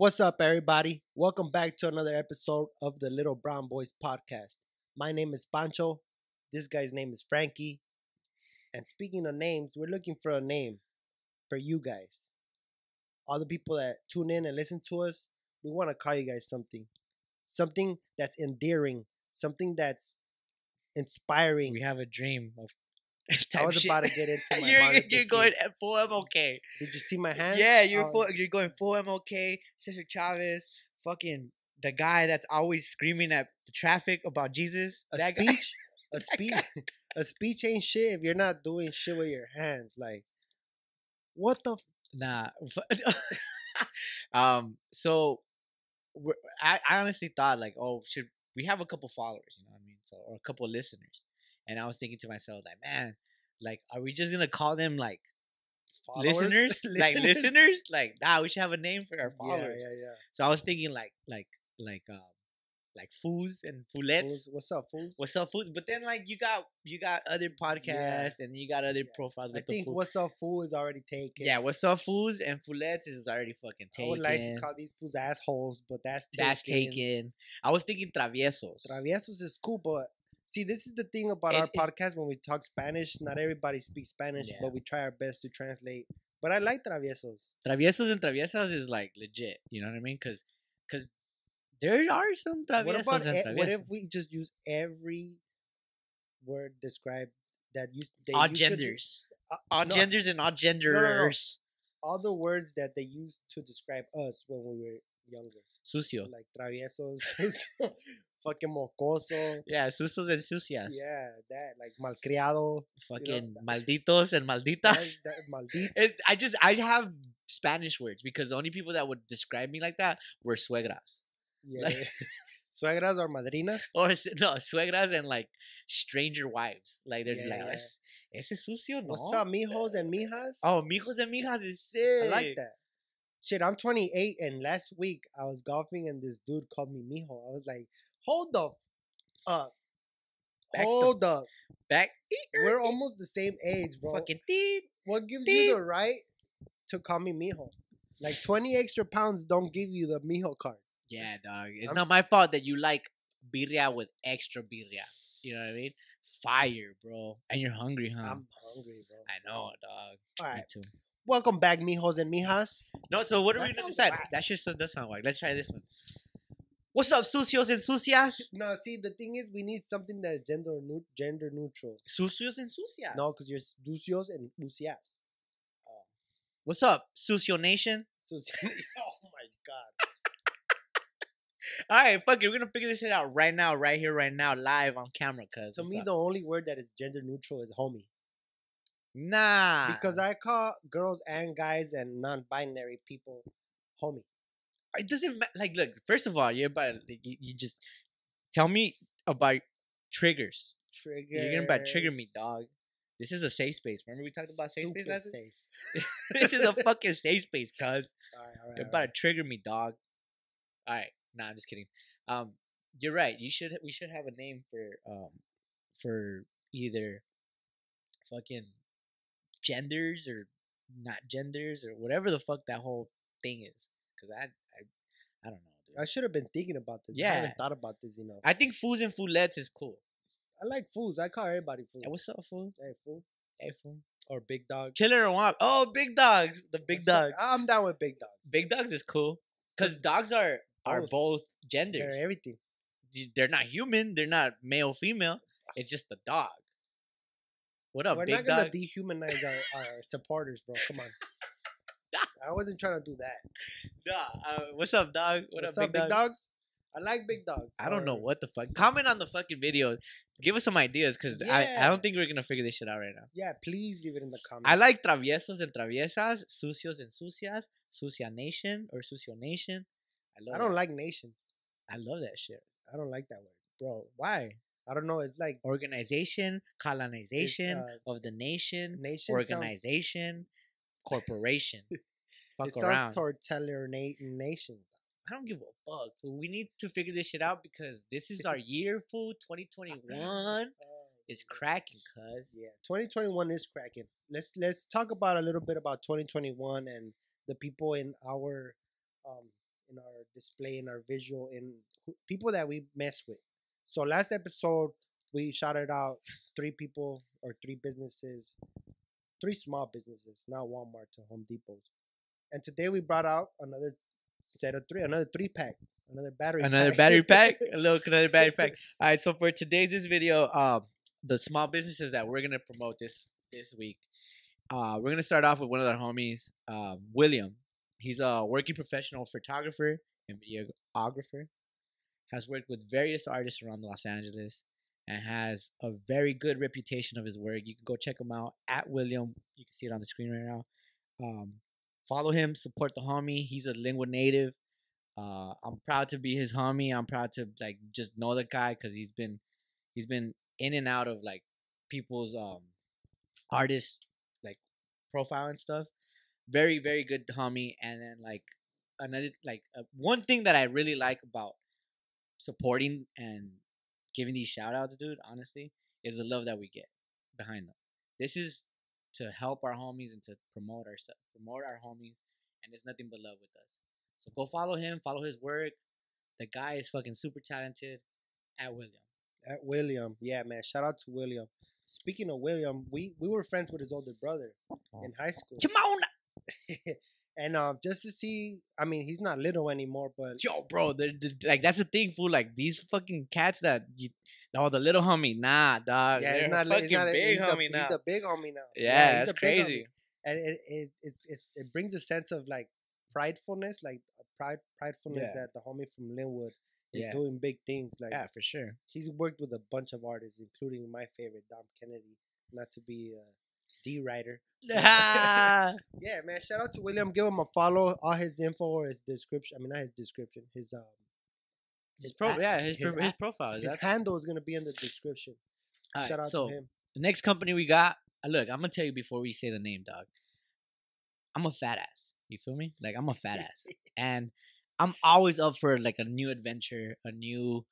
What's up, everybody? Welcome back to another episode of the Little Brown Boys podcast. My name is Pancho. This guy's name is Frankie. And speaking of names, we're looking for a name for you guys. All the people that tune in and listen to us, we want to call you guys something. Something that's endearing, something that's inspiring. We have a dream of. I was shit. about to get into my you're you're going full MLK. Did you see my hand? Yeah, you're Oh, full, you're going full MLK. Cesar Chavez, fucking the guy that's always screaming at the traffic about Jesus. a that guy- speech a speech a speech ain't shit if you're not doing shit with your hands like what the f- Nah. um. So, I I honestly thought like, oh, should we have a couple followers? You know what I mean? So or a couple listeners, and I was thinking to myself like, man, like, are we just gonna call them like followers? listeners? like listeners? Like, nah, we should have a name for our followers. yeah yeah yeah. So I was thinking like like like um like fools and foolettes. fools, what's up fools What's up, fools? But then like you got you got other podcasts and you got other Yeah. profiles i with the think what's up fool is already taken Yeah, what's up, fools and foolettes is already fucking taken. i would like to call these fools assholes but that's taken. That's taken. I was thinking traviesos. traviesos is cool but see this is the thing about our It- it's- podcast when we talk spanish not everybody speaks spanish Yeah. but we try our best to translate but i like traviesos Traviesos and traviesas is like legit. You know what I mean? Because because there are some traviesos what about and e- what if we just use every word describe that used they all used to de- genders, uh, all no, genders and all genders. all the words that they used to describe us when we were younger, Sucio. like traviesos, fucking mocoso, Yeah, sucios and sucias. yeah, that like malcriado, Fucking that- malditos and malditas. that maldito. It, I just I have Spanish words because the only people that would describe me like that were suegras yeah, like- suegras or madrinas. or no suegras and like stranger wives. Like they're Yeah, like, yeah. "Es- ese sucio, no. What's up, mijos and mijas? Oh, mijos and mijas is sick. I like that. Shit, I'm 28, and last week I was golfing, and this dude called me mijo. I was like, hold the f- up. Back the Hold up. Back. We're almost the same age, bro. fucking teeth. What gives you the right to call me mijo? Like 20 extra pounds don't give you the mijo card. Yeah, dog. It's I'm not my fault that you like birria with extra birria. You know what I mean? Fire, bro. And you're hungry, huh? I'm hungry, bro. I know, dog. All Me too. Welcome back, mijos and mijas. No, so what are That we gonna decide? whack. That shit does sound. Let's try this one. What's up, sucios and sucias? No, see, the thing is, we need something that's gender neut- gender neutral. Sucios and sucias. No, because you're ducios and ucias. Oh. What's up, sucio nation? Suci- oh my god. All right, fuck it. We're gonna figure this shit out right now, right here, right now, live on camera. Cause To what's me, up? the only word that is gender neutral is homie. nah, Because I call girls and guys and non-binary people homie. It doesn't ma- like. Look, first of all, you're about like, you, you just tell me about triggers. Trigger. You're gonna about trigger me, dog. This is a safe space. Remember we talked about safe space last safe. this is a fucking safe space, cuz. All right, all right. You're about right. to trigger me, dog. All right, nah, I'm just kidding. Um, you're right. You should we should have a name for um for either fucking genders or not genders or whatever the fuck that whole thing is. Cause I I don't know. Dude. I should have been thinking about this. Yeah. I haven't thought about this enough. I think fools and foolettes is cool. I like fools. I call everybody fool. Hey, what's up, fool? Hey, fool. Hey, fool. Or big dog. Chiller or what? Oh, big dogs. The big dogs. I'm down with big dogs. Big dogs is cool. Cause dogs are are Both. both genders. They're everything. they're not human. They're not male female. It's just the dog. What up, We're big not gonna dog? dehumanize our, our supporters, bro. Come on. I wasn't trying to do that. Nah, uh, what's up, dog? What What's up, up, big, dog? dogs? I like big dogs. I don't know what the fuck. Comment on the fucking video. Give us some ideas, cause I, I don't think we're gonna figure this shit out right now. Yeah, please leave it in the comments. I like traviesos and traviesas, sucios and sucias, sucia nation or sucio nation. I love. I don't that. like nations. I love that shit, I don't like that word. bro. Why? I don't know. It's like Organization, colonization uh, of the nation, nation. sounds- organization, corporation. Fuck it around. totalitarian nation. I don't give a fuck. Fool. We need to figure this shit out because this is our year, fool. 2021 is cracking, cuz. Yeah, 2021 is cracking. Let's let's talk about a little bit about 2021 and the people in our um in our display, in our visual, in who- people that we mess with. So last episode we shouted out three people or three businesses, three small businesses, not Walmart to Home Depots. And today we brought out another set of three, another three pack, another battery, pack. another pack. battery pack. A little another battery pack. All right. So for today's this video, um, the small businesses that we're gonna promote this this week, uh, we're gonna start off with one of our homies, uh, William. He's a working professional photographer and videographer. Has worked with various artists around Los Angeles and has a very good reputation of his work. You can go check him out at William. You can see it on the screen right now. Um, follow him, support the homie. He's a Lynwood native. Uh, I'm proud to be his homie. I'm proud to like just know the guy because he's been he's been in and out of like people's um artist like profile and stuff. Very very good homie. And then like another like uh, one thing that I really like about supporting and giving these shout outs, dude, honestly, is the love that we get behind them. This is to help our homies and to promote our promote our homies, and it's nothing but love with us. So go follow him, follow his work. The guy is fucking super talented. At William. At William, yeah, man. Shout out to William. Speaking of William, we we were friends with his older brother oh. in high school. Jamona. and um, just to see, I mean, he's not little anymore, but Yo, bro, the, the, like that's the thing, fool. Like these fucking cats that you, no, the little homie, nah, dog. yeah, he's not, fucking not a, big he's homie a, now. He's a big homie now. yeah, he's that's a big homie. crazy. and it, it it's, it's it brings a sense of like pridefulness, like pride pridefulness Yeah. that the homie from Lynwood is Yeah. doing big things. Like Yeah, for sure. he's worked with a bunch of artists, including my favorite Dom Kennedy. Not to be a D writer. Ah, Yeah, man. Shout out to William. Give him a follow. All his info or his description. I mean, not his description. His um. his pro, yeah, his his pro, his profile. Is his that handle is gonna be in the description. Alright, Shout out so to him. the next company we got? uh, Look, I'm gonna tell you before we say the name, dog. I'm a fat ass. You feel me? Like I'm a fat ass, and I'm always up for like a new adventure, a new,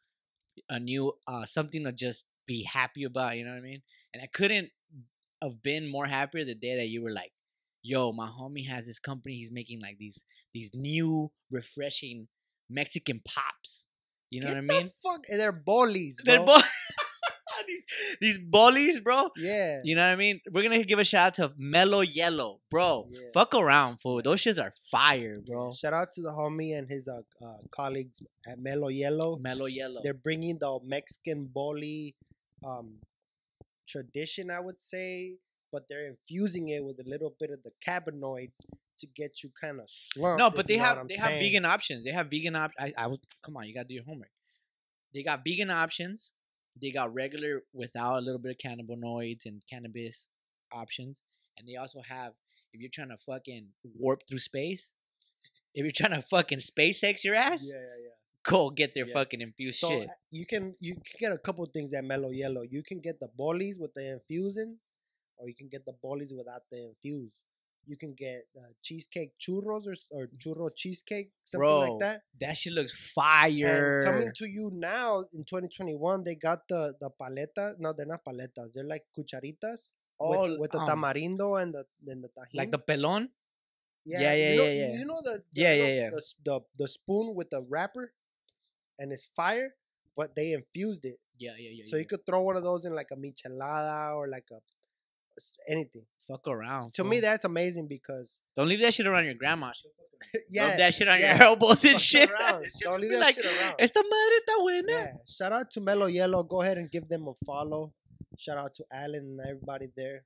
a new uh something to just be happy about. You know what I mean? And I couldn't have been more happier the day that you were like, "Yo, my homie has this company. He's making like these these new, refreshing Mexican pops." You know Get what I mean? The fuck, they're bullies, They're bro. bo- these these bullies, bro. yeah. You know what I mean? We're gonna give a shout out to Mellow Hielo, bro. Yeah. Fuck around, fool. Those shits are fire, bro. Shout out to the homie and his uh, uh, colleagues at Mellow Hielo. Mellow Hielo. They're bringing the Mexican bully um, tradition, I would say, but they're infusing it with a little bit of the cannabinoids to get you kind of slumped. no, but they have they have vegan options. They have vegan op. I, I was come on, you gotta do your homework. They got vegan options. They got regular without a little bit of cannabinoids and cannabis options, and they also have if you're trying to fucking warp through space. If you're trying to fucking SpaceX your ass, Yeah, yeah, yeah. Go get their Yeah. fucking infused So shit. uh, you can you can get a couple things at Mellow Hielo. You can get the bolis with the infusing, or you can get the bolis without the infuse. You can get uh, cheesecake churros or, or churro cheesecake, something Bro, like that. That shit looks fire. And coming to you now in 2021, they got the the paleta. No, they're not paletas. They're like cucharitas All, with, with the um, tamarindo and the and the tajín. like the pelon. yeah, yeah, you know, yeah, yeah. You know the, the Yeah, yeah, yeah. The, the the spoon with the wrapper, and it's fire, but they infused it. Yeah, yeah, yeah. so you could throw one of those in like a michelada or like a anything. fuck around. To fool. me, that's amazing because don't leave that shit around your grandma. Yeah, that shit on yeah. your elbows and Fuck shit. Don't leave that like, shit around. Esta madre está buena. Yeah. Shout out to Mellow Hielo. Go ahead and give them a follow. Shout out to Alan and everybody there.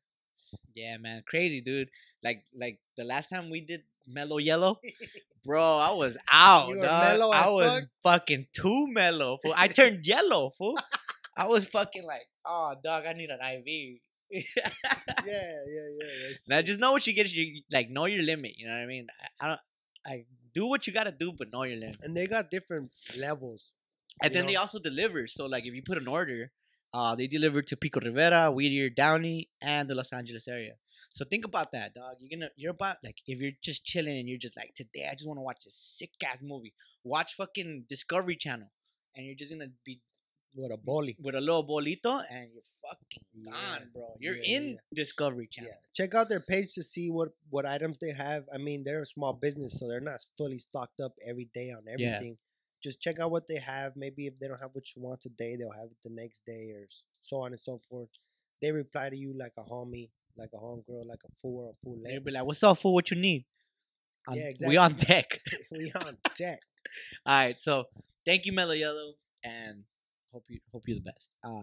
Yeah, man, crazy dude. Like, like the last time we did Mellow Hielo, bro, I was out. You were dog. mellow I was fuck? fucking too mellow. Fool. I turned yellow, fool. I was fucking like, oh, dog, I need an IV. yeah, yeah, yeah. that's- now just know what you get. You like know your limit. You know what I mean? I, I don't. I do what you gotta do, but know your limit. and they got different levels. And then they also deliver. So like if you put an order, uh, they deliver to Pico Rivera, Whittier, Downey, and the Los Angeles area. So think about that, dog. You're gonna you're about like if you're just chilling and you're just like today I just want to watch a sick ass movie. Watch fucking Discovery Channel, and you're just gonna be With a bully. with a little bolito and you're fucking Yeah. gone, bro. You're Yeah, in yeah. Discovery Channel. Yeah, check out their page to see what what items they have. I mean, they're a small business, so they're not fully stocked up every day on Yeah. everything. Just check out what they have. Maybe if they don't have what you want today, they'll have it the next day, or so on and so forth. They reply to you like a homie, like a homegirl, like a fool or a fool. They'll be like, "What's up, fool? What you need?" Yeah, We on deck. we on deck. All right, so thank you, Mellow Hielo, and hope you hope you're the best. Uh,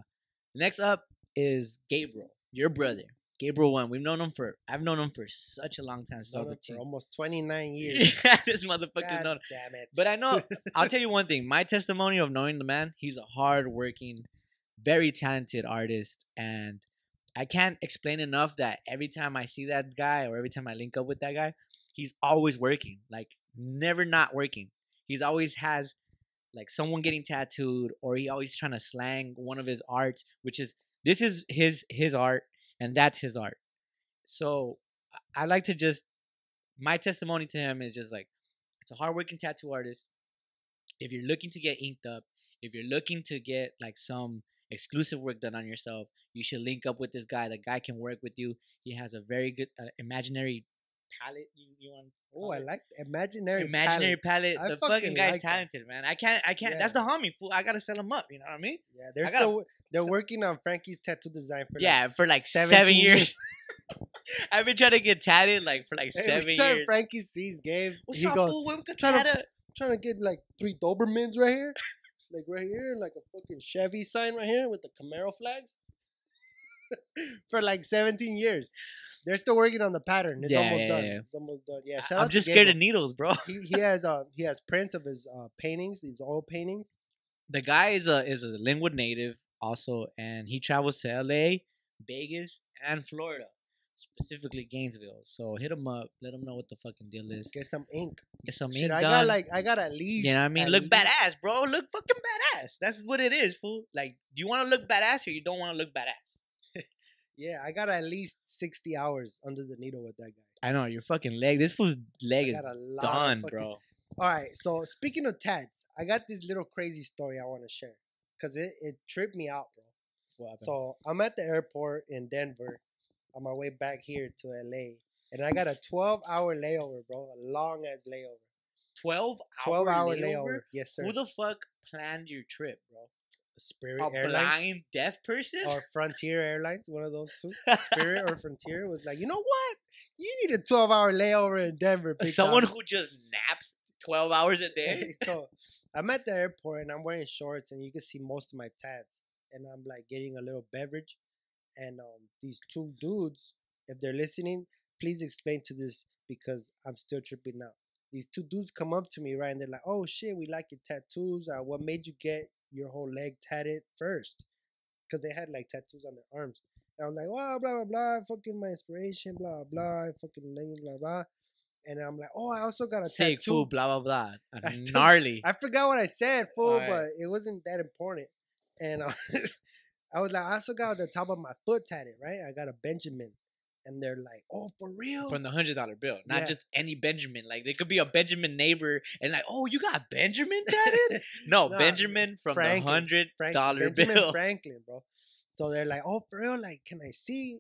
next up is Gabriel, your brother, Gabriel One. We've known him for I've known him for such a long time since I was a him for almost twenty nine years. this motherfucker's known. damn it! But I know I'll tell you one thing. My testimony of knowing the man, he's a hard-working, very talented artist, and I can't explain enough that every time I see that guy or every time I link up with that guy, he's always working. Like never not working. He's always has like someone getting tattooed or he always trying to slang one of his arts, which is this is his his art and that's his art. So I like to just my testimony to him is just like it's a hardworking tattoo artist. If you're looking to get inked up, if you're looking to get like some exclusive work done on yourself, you should link up with this guy. The guy can work with you. He has a very good uh, imaginary palette. You, you want? oh, I like imaginary. imaginary palette. palette. The fucking fucking guy's like talented, man. I can't. I can't. That's the homie. Fool. I gotta sell him up. You know what I mean? Yeah, they're gotta- still they're so- working on Frankie's tattoo design for like, yeah, for like seven years. I've been trying to get tatted like for like seven Every time years. Frankie sees Gabe, What's he up, goes, fool? Trying to- trying to get like three Dobermans right here, like right here, like a fucking Chevy sign right here with the Camaro flags. For like 17 years, they're still working on the pattern. It's Yeah, almost yeah, done. yeah. It's almost done. Yeah, shout I'm just scared of needles, bro. He, he has uh he has prints of his uh paintings, these oil paintings. the guy is a is a Lynwood native also, and he travels to L.A., Vegas, and Florida, specifically Gainesville. So hit him up, let him know what the fucking deal is. Get some ink. Get some Shit, ink I done. got like I got at least. you know what I mean? Look least- badass, bro. Look fucking badass. That's what it is, fool. Like, do you want to look badass or you don't want to look badass? Yeah, I got at least 60 hours under the needle with that guy. I know your fucking leg. This fool's leg is got a lot of done, fucking- bro. All right, so speaking of tats, I got this little crazy story I want to share because it, it tripped me out, bro. So I'm at the airport in Denver on my way back here to LA, and I got a 12 hour layover, bro, a long ass layover. 12 12 hour hour layover? layover, yes sir. Who the fuck planned your trip, bro? Spirit A Airlines blind deaf person? or Frontier Airlines, one of those two. Spirit or Frontier was like, you know what? You need a 12 hour layover in Denver. Someone dog." who just naps 12 hours a day? So I'm at the airport and I'm wearing shorts and you can see most of my tats. And I'm like getting a little beverage. And um, these two dudes, if they're listening, please explain to this because I'm still tripping out. These two dudes come up to me, right? And they're like, oh shit, we like your tattoos. Uh, what made you get your whole leg tatted first? Because they had like tattoos on their arms. And I'm like, wow, blah, blah, blah, fucking my inspiration, blah, blah, fucking blah, blah. And I'm like, oh, I also got a Sick tattoo. fool, blah, blah, blah. I still- Gnarly. I forgot what I said, fool, Alright. but it wasn't that important. And uh, I was like, I also got the top of my foot tatted, right? I got a Benjamin. And they're like, oh, for real? From the hundred dollar bill, not Yeah. just any Benjamin. Like they could be a Benjamin neighbor, and like, oh, you got Benjamin tatted? No, Nah, Benjamin from Franklin, the hundred dollar Benjamin bill. Franklin, bro. So they're like, oh, for real? Like, can I see?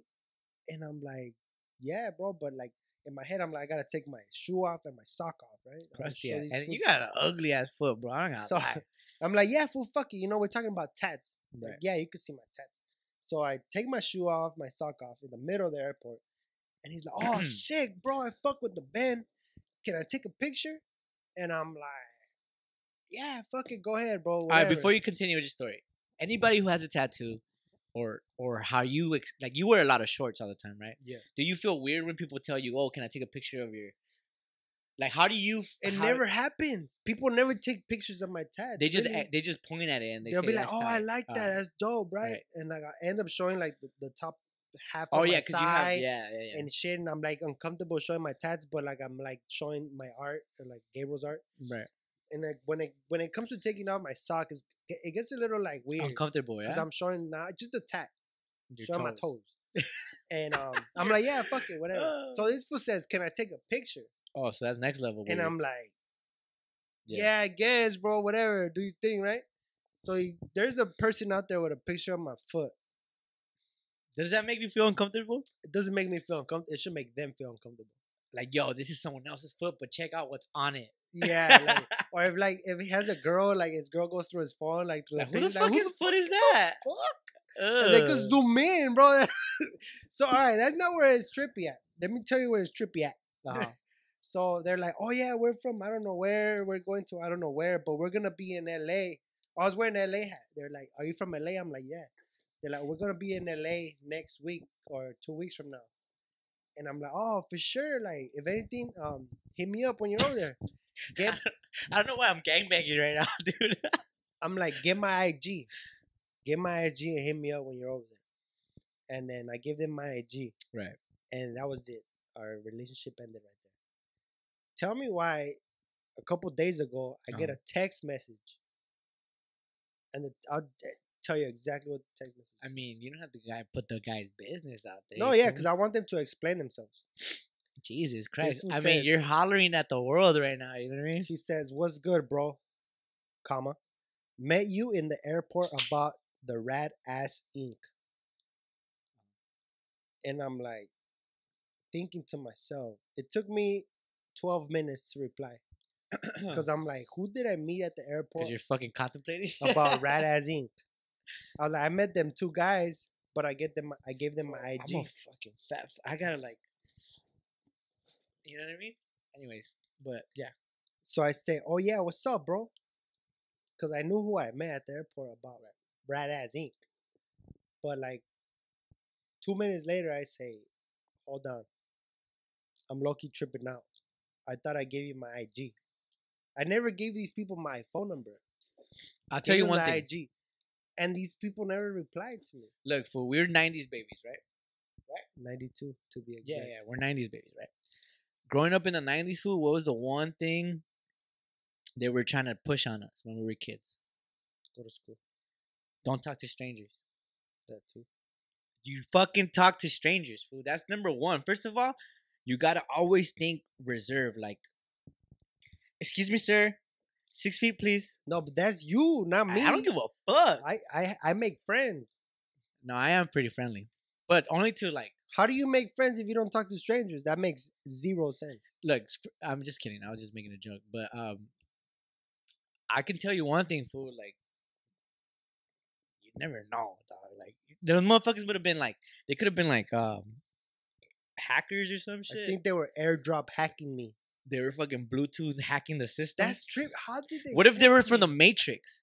And I'm like, yeah, bro. But like, in my head, I'm like, I gotta take my shoe off and my sock off, right? Crusty and you got an ugly ass foot, bro. I'm not So. I'm like, yeah, fool, fuck it. You know, we're talking about tats. Like, Right. yeah, you can see my tats. So I take my shoe off, my sock off in the middle of the airport. And he's like, oh, sick, bro. I fuck with the band. Can I take a picture? And I'm like, yeah, fuck it. Go ahead, bro. All right, before you continue with your story, anybody who has a tattoo, or or how you ex- like you wear a lot of shorts all the time, right? Yeah. Do you feel weird when people tell you, "Oh, can I take a picture of your?" Like, how do you? f- It never happens. People never take pictures of my tats. They just really. they just point at it and they They'll say, be like, "That's oh, I like that. Alright. That's dope, right? Right. And like, I end up showing like the, the top half Oh of yeah, my because you thigh. have yeah yeah yeah and shit, and I'm like uncomfortable showing my tats, but like I'm like showing my art or like Gabriel's art. right And like when it when it comes to taking off my sock, is it gets a little like weird uncomfortable. because Yeah, I'm showing not just the tat, Your showing my toes. and um, I'm like, yeah, fuck it, whatever. so this fool says, "Can I take a picture?" Oh, so that's next level. And weird. I'm like, yeah. I guess, bro. Whatever, do your thing, right? So he, there's a person out there with a picture of my foot, Does that make me feel uncomfortable? It doesn't make me feel uncomfortable. It should make them feel uncomfortable. Like, yo, this is someone else's foot, but check out what's on it. Yeah, like, or if like if he has a girl, like his girl goes through his phone, like through Like, the who the thing, fuck like, is foot is that? fuck? They could zoom in, bro. so all right, that's not where it's trippy at. Let me tell you where it's trippy at. Uh-huh. So they're like, oh yeah, we're from I don't know where. We're going to I don't know where, but we're gonna be in LA. I was wearing LA hat. They're like, are you from LA? I'm like, yeah. They're like, we're gonna be in LA next week or two weeks from now. And I'm like, oh, for sure. Like, if anything, um, hit me up when you're over there. Get, I don't know why I'm gangbanging right now, dude. I'm like, get my IG, get my IG and hit me up when you're over there. And then I give them my IG, right. and that was it. Our relationship ended right. Tell me why a couple days ago I get Uh-huh. a text message, and the, I'll tell you exactly what the text message. I mean, you don't have to guy put the guy's business out there. no, yeah, because? I want them to explain themselves. Jesus Christ. I mean, you're hollering at the world right now. You know what I mean? He says, "What's good, bro?" Comma, met you in the airport about the Rad Ass ink, And I'm like, thinking to myself, it took me 12 minutes to reply because I'm like, who did I meet at the airport Because you're fucking contemplating about Rad Ass Inc. I was like, I met them two guys, but I get them, I gave them my IG. I'm a fucking fat. I gotta like, you know what I mean? Anyways, but yeah, So I say, "Oh yeah, what's up, bro?" Because I knew who I met at the airport about Brad Ass Inc. But like two minutes later, I say, "Hold on, I'm lucky tripping out. I thought I gave you my IG. I never gave these people my phone number. I'll tell you one thing. IG, and these people never replied to me. Look, for we're '90s babies, right? Right. Ninety-two to be exact. Yeah, yeah, we're '90s babies, right? Growing up in the '90s, food. What was the one thing they were trying to push on us when we were kids? Go to school. Don't talk to strangers. That too. You fucking talk to strangers, fool. That's number one. First of all, you gotta always think reserve. Like, excuse me, sir, six feet, please. No, but that's you, not I- me. I don't give a fuck. I, I I make friends. No, I am pretty friendly, but only to like. How do you make friends if you don't talk to strangers? That makes zero sense. Look, sp- I'm just kidding. I was just making a joke, but um, I can tell you one thing, fool. Like, you never know, dog. Like, those motherfuckers would have been like, they could have been like um, hackers or some shit. I think they were airdrop hacking me. they were fucking Bluetooth hacking the system. That's trip. How did they? what if they were from the? Matrix?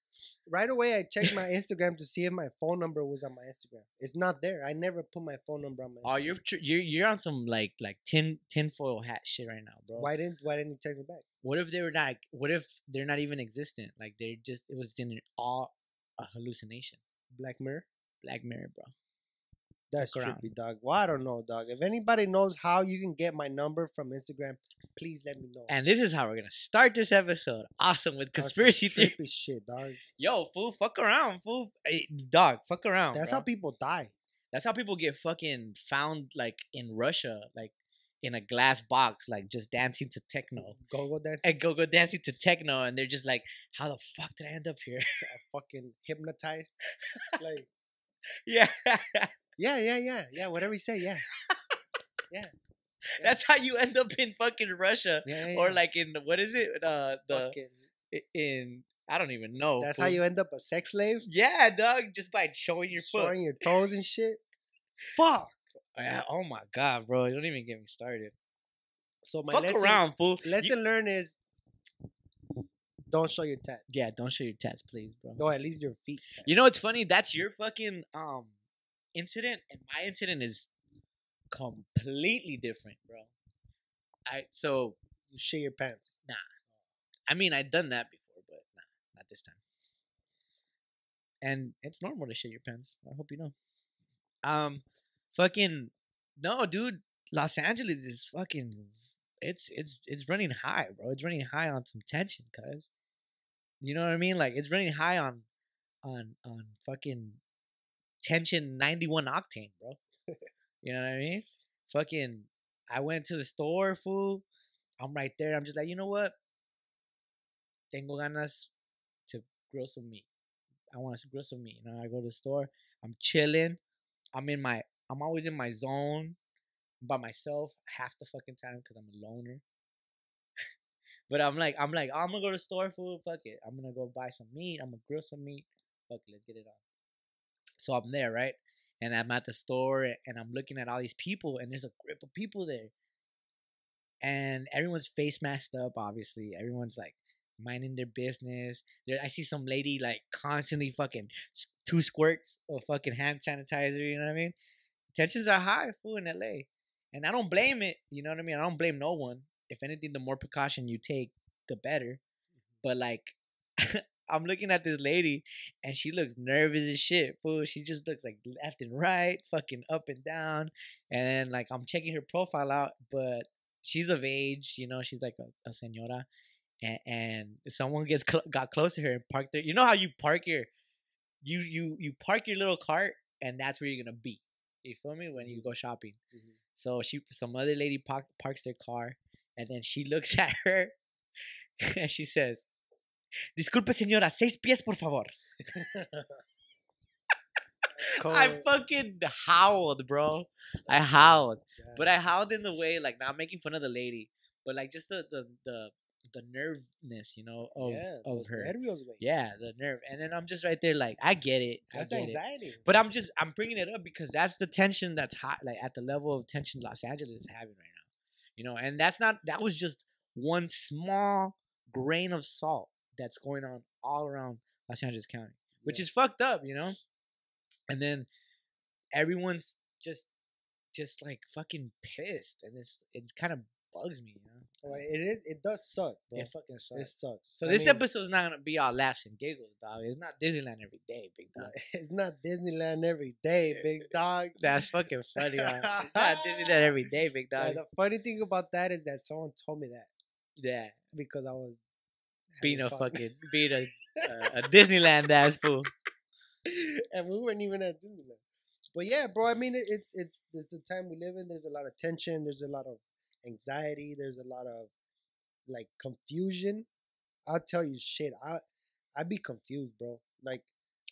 Right away, I checked my Instagram to see if my phone number was on my Instagram. It's not there. I never put my phone number on my. Oh, you're tr- you're you're on some like like tin tinfoil hat shit right now, bro. Why didn't Why didn't you text me back? What if they were not? What if they're not even existent? Like they're just it was in an all a hallucination. Black Mirror. Black Mirror, bro. That's Fuck around. trippy, dog. Well, I don't know, dog. If anybody knows how you can get my number from Instagram, please let me know. And this is how we're gonna start this episode. Awesome with conspiracy theory. trippy shit, dog. Yo, fool, fuck around, fool. Hey, dog, fuck around. That's bro. how people die. That's how people get fucking found, like in Russia, like in a glass box, like just dancing to techno. Go go dance. Eh, and go go dancing to techno, and they're just like, "How the fuck did I end up here?" I fucking hypnotized. like, yeah, yeah, yeah, yeah, yeah. Whatever you say, yeah. Yeah. That's how you end up in fucking Russia, Yeah, yeah, or like in what is it? Uh, the Fucking- in I don't even know. that's how you end up a sex slave, Yeah, dog, just by showing your foot. showing your toes and shit. Fuck. Yeah, oh my god, bro! Don't even get me started. So my Fuck lesson, around, fool. You- lesson learned is don't show your tats. yeah, don't show your tats, please, bro. No, at least your feet. Tats. You know what's funny? That's your fucking um incident, and my incident is completely different, bro. I so You shit your pants. Nah, I mean I've done that before, but nah, not this time. And it's normal to shit your pants. I hope you know. Um, fucking no, dude. Los Angeles is fucking. It's it's it's running high, bro. It's running high on some tension, cuz. You know what I mean? Like it's running high on, on on fucking tension ninety one octane, bro. you know what I mean? Fucking. I went to the store, fool. I'm right there. I'm just like, you know what? Tengo ganas to grill some meat. I want to grill some meat. You know, I go to the store. I'm chilling. I'm in my I'm always in my zone by myself half the fucking time because I'm a loner. but I'm like, I'm like, oh, I'm gonna go to the store, food. Fuck it. I'm gonna go buy some meat. I'm gonna grill some meat. Fuck it, let's get it on. So I'm there, right? And I'm at the store and I'm looking at all these people, and there's a group of people there. And everyone's face masked up, obviously. Everyone's like minding their business. There, I see some lady like constantly fucking two squirts of fucking hand sanitizer. You know what I mean? Tensions are high, fool, in LA, and I don't blame it. You know what I mean? I don't blame no one. If anything, the more precaution you take, the better. Mm-hmm. But like, I'm looking at this lady, and she looks nervous as shit. Fool, she just looks like left and right, fucking up and down, and then like I'm checking her profile out, but she's of age. You know, she's like a, a senora and, and someone gets cl- got close to her and parked there. You know how you park your you you you park your little cart and that's where you're gonna be. You feel me when you go shopping. Mhm. So she some other lady park, parks their car and then she looks at her and she says, "Disculpe señora, seis pies por favor." I fucking howled, bro. I howled. Yeah. But I howled in the way like not making fun of the lady, but like just the the the, the nerveness, you know, of yeah, of her. nervios. Yeah, the nerve. And then I'm just right there like I get it. I That's get it. anxiety. But I'm just I'm bringing it up because that's the tension that's hot like at the level of tension Los Angeles is having right now. You know, and that's not that was just one small grain of salt that's going on all around Los Angeles County, which Yeah. is fucked up, you know? And then everyone's just just like fucking pissed and it's it kind of bugs me, you know? Well, it is. It does suck, bro. It fucking sucks. It sucks. So I this mean, episode's not gonna be all laughs and giggles, dog. It's not Disneyland every day, big dog. It's not Disneyland every day, big dog. That's fucking funny, man. It's not Disneyland every day, big Yeah, dog. the funny thing about that is that someone told me that Yeah, because I was being a fun. fucking being a uh, a Disneyland ass fool. and we weren't even at Disneyland. But yeah, bro. I mean, it's it's it's the time we live in. There's a lot of tension. There's a lot of anxiety. There's a lot of like confusion. I'll tell you, shit. I I'd be confused, bro. Like,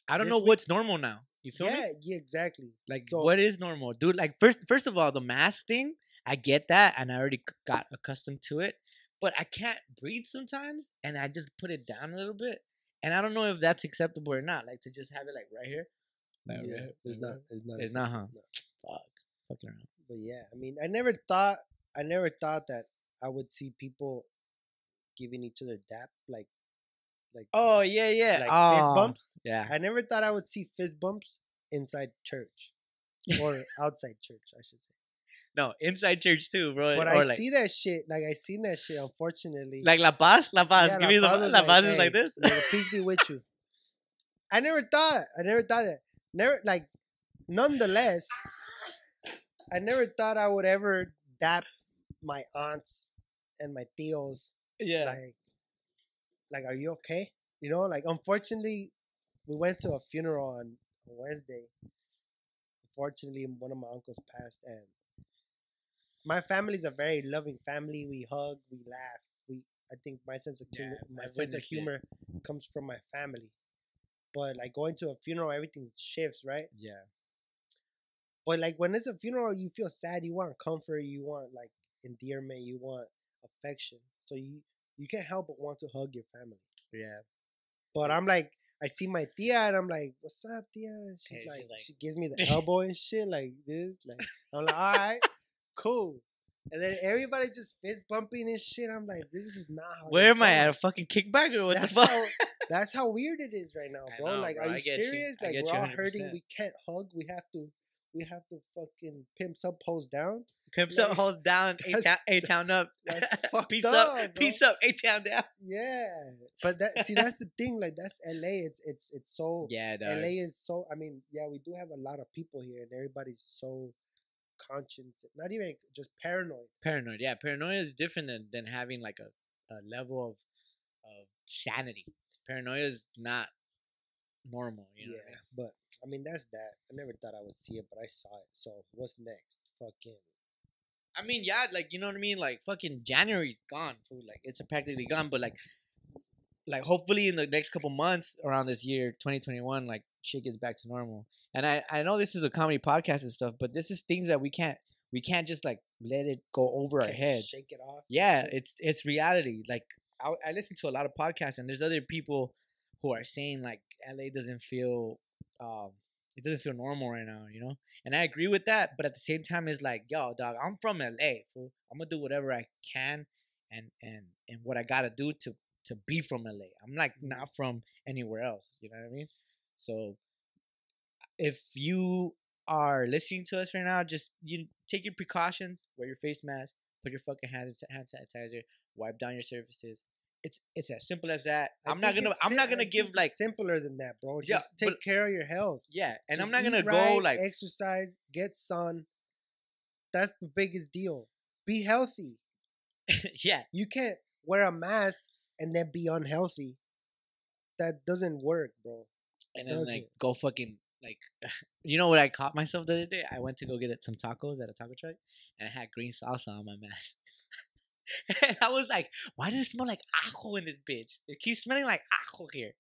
I don't know week- what's normal now. You feel yeah, me? yeah, exactly. Like so- what is normal, dude? Like first, first of all, the mask thing. I get that, and I already got accustomed to it. But I can't breathe sometimes, and I just put it down a little bit. And I don't know if that's acceptable or not. Like to just have it like right here. Like, yeah, right- it's not. It's not. It's not, huh? No. Fuck. Fucking around. But yeah, I mean, I never thought. I never thought that I would see people giving each other dap like, like, Oh yeah, yeah. like fist Oh, bumps. Yeah. I never thought I would see fist bumps inside church or outside church, I should say. No, inside church too, bro. But or I like, see that shit. Like I seen that shit. Unfortunately, like La Paz, La Paz. Yeah, Give me the Paz La is Paz is like "Hey, this. may the peace be with you. I never thought. I never thought that. Never like. Nonetheless, I never thought I would ever dap my aunts and my tios. yeah. Like, like, are you okay? You know, like, unfortunately, we went to a funeral on Wednesday. Unfortunately, one of my uncles passed, and my family's a very loving family. We hug, we laugh. We, I think, my sense of Yeah, humor, my sense of it. humor comes from my family. But like going to a funeral, everything shifts, right? yeah. But like when it's a funeral, you feel sad. You want comfort. You want like endearment. You want affection. So you you can't help but want to hug your family. Yeah. But I'm like, I see my tia and I'm like, "What's up, tia?" She's she's like, like- she gives me the elbow and shit like this. Like I'm like, all right, cool. And then everybody just fist bumping and shit. I'm like, this is not how. Where am I at? A fucking kickback or what that's the fuck? How, that's how weird it is right now, bro. know, like, bro. are you get you. serious? Like, we're all hurting. 100%. We can't hug. We have to. We have to fucking pimp some pose down. Pimps like, up, holds down, A town, A town up. Peace up, up, peace up, A town down. Yeah, but that see, that's the thing. Like, that's LA. It's it's it's so. Yeah, dog. LA is so. I mean, yeah, we do have a lot of people here, and everybody's so conscious. Not even just paranoid. Paranoid. Yeah, paranoia is different than, than having like a, a level of of sanity. Paranoia is not normal. You know. what I yeah, mean? but I mean, that's that. I never thought I would see it, but I saw it. So what's next? Fucking. I mean, yeah, like you know what I mean. Like fucking January's gone, fool. Like it's practically gone. But like like hopefully in the next couple months around this year 2021 like shit gets back to normal. And i i know this is a comedy podcast and stuff but this is things that we can't we can't just like let it go over our heads. Shake it off. yeah it's it's reality. Like I, I listen to a lot of podcasts and there's other people who are saying like la doesn't feel um it doesn't feel normal right now you know? And i agree with that but at the same time it's like yo dog i'm from la fool. i'm gonna do whatever i can and and and what i gotta do to to be from la i'm like not from anywhere else you know what i mean so if you are listening to us right now just you take your precautions wear your face mask put your fucking hand hand sanitizer wipe down your surfaces. It's it's as simple as that. I I'm not gonna I'm not gonna think give like simpler than that, bro. Yeah, Just take but- care of your health. yeah, and I'm not gonna eat go like exercise, get sun. That's the biggest deal. Be healthy. yeah, You can't wear a mask and then be unhealthy. That doesn't work, bro. And then like doesn't. go fucking like you know what I caught myself the other day? I went to go get it, some tacos at a taco truck and I had green salsa on my mask. and I was like, why does it smell like ajo in this bitch? It keeps smelling like ajo here.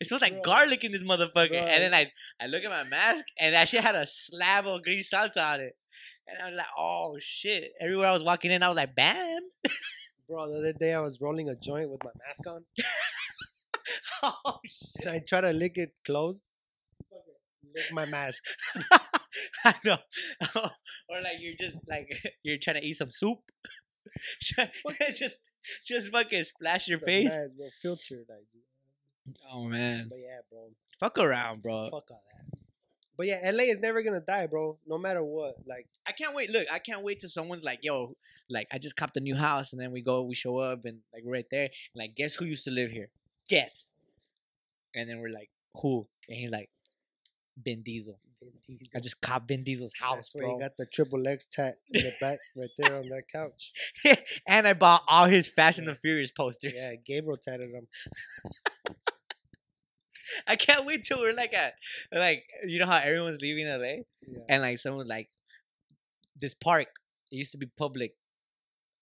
It smells like Bro. garlic in this motherfucker. Bro. And then I, I look at my mask and that shit had a slab of green salsa on it. And I was like, oh shit. Everywhere I was walking in, I was like, bam. Bro, the other day I was rolling a joint with my mask on oh and I try to lick it closed. Lick my mask. I know. or like you're just like you're trying to eat some soup. just just fucking splash your The face. mask, bro, filter like. Oh man. But yeah, bro. Fuck around, bro. Fuck all that. But yeah, LA is never gonna die, bro. No matter what. Like, I can't wait. Look, I can't wait till someone's like, yo, like I just copped a new house and then we go, we show up and like right there, like, guess who used to live here? Guess. And then we're like, who? And he's like, Ben Diesel. Vin Diesel. I just copped Ben Diesel's house, That's where bro. you got the triple X tat in the back, right there on that couch. and I bought all his Fast and the Furious posters. Yeah, Gabriel tatted him. I can't wait till we're like at like you know how everyone's leaving LA Yeah. and like someone's like this park it used to be public.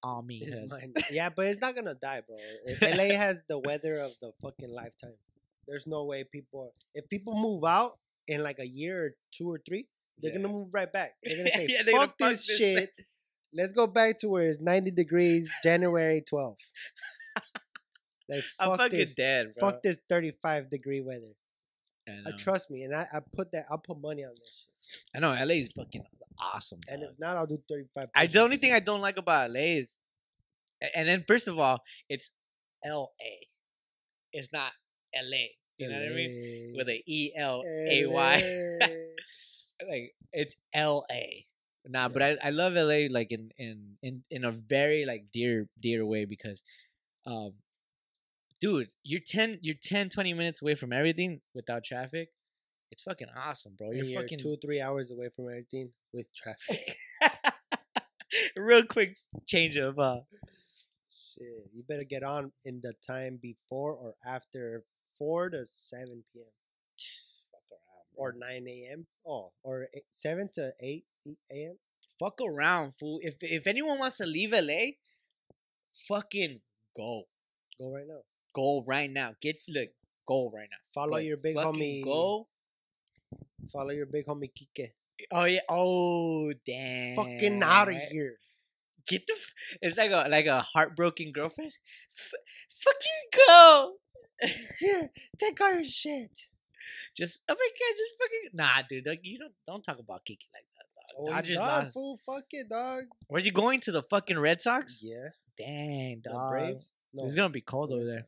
Cuz. mine. yeah, but it's not gonna die, bro. If LA has the weather of the fucking lifetime. There's no way people. If people move out in like a year or two or three, they're Yeah. gonna move right back. They're gonna say, Yeah, they're gonna "Fuck fuck this this shit." Let's go back to where it's 90 degrees, January 12th. Like I'm fuck fucking this, dead, bro. fuck this 35 degree weather. I Uh, trust me, and I, I put that. I'll put money on this shit. I know LA is fucking awesome. And dog. if not, I'll do 35. I the only thing I don't like about LA is, and then first of all, it's L A. It's not L A. You know what I mean? With a E L A Y. Like it's L A. Nah, but I, I love LA like in, in in in a very like dear dear way because um dude, you're 10 you're 10 20 minutes away from everything without traffic. It's fucking awesome, bro. You're, you're fucking two or three hours away from everything with traffic. real quick change of uh Shit, you better get on in the time before or after four to seven p.m. or nine a.m. Oh, or eight, seven to eight a.m. fuck around, fool. If if anyone wants to leave LA, fucking go. Go right now. Go right now. Get look, go right now. Follow But your big homie. Go. Follow your big homie Kike. Oh yeah. Oh damn. Fucking out of here. Get the. F- it's like a like a heartbroken girlfriend. F- fucking go. Here, take all your shit. Just oh my god, just fucking nah, dude. Like, you don't don't talk about Kiki like that. Dog. Oh, Dodgers dog, lost. fool. Fuck it, dog. Where's he going to the fucking Red Sox? Yeah, Dang, the dog. Braves. No, It's gonna be cold the over there.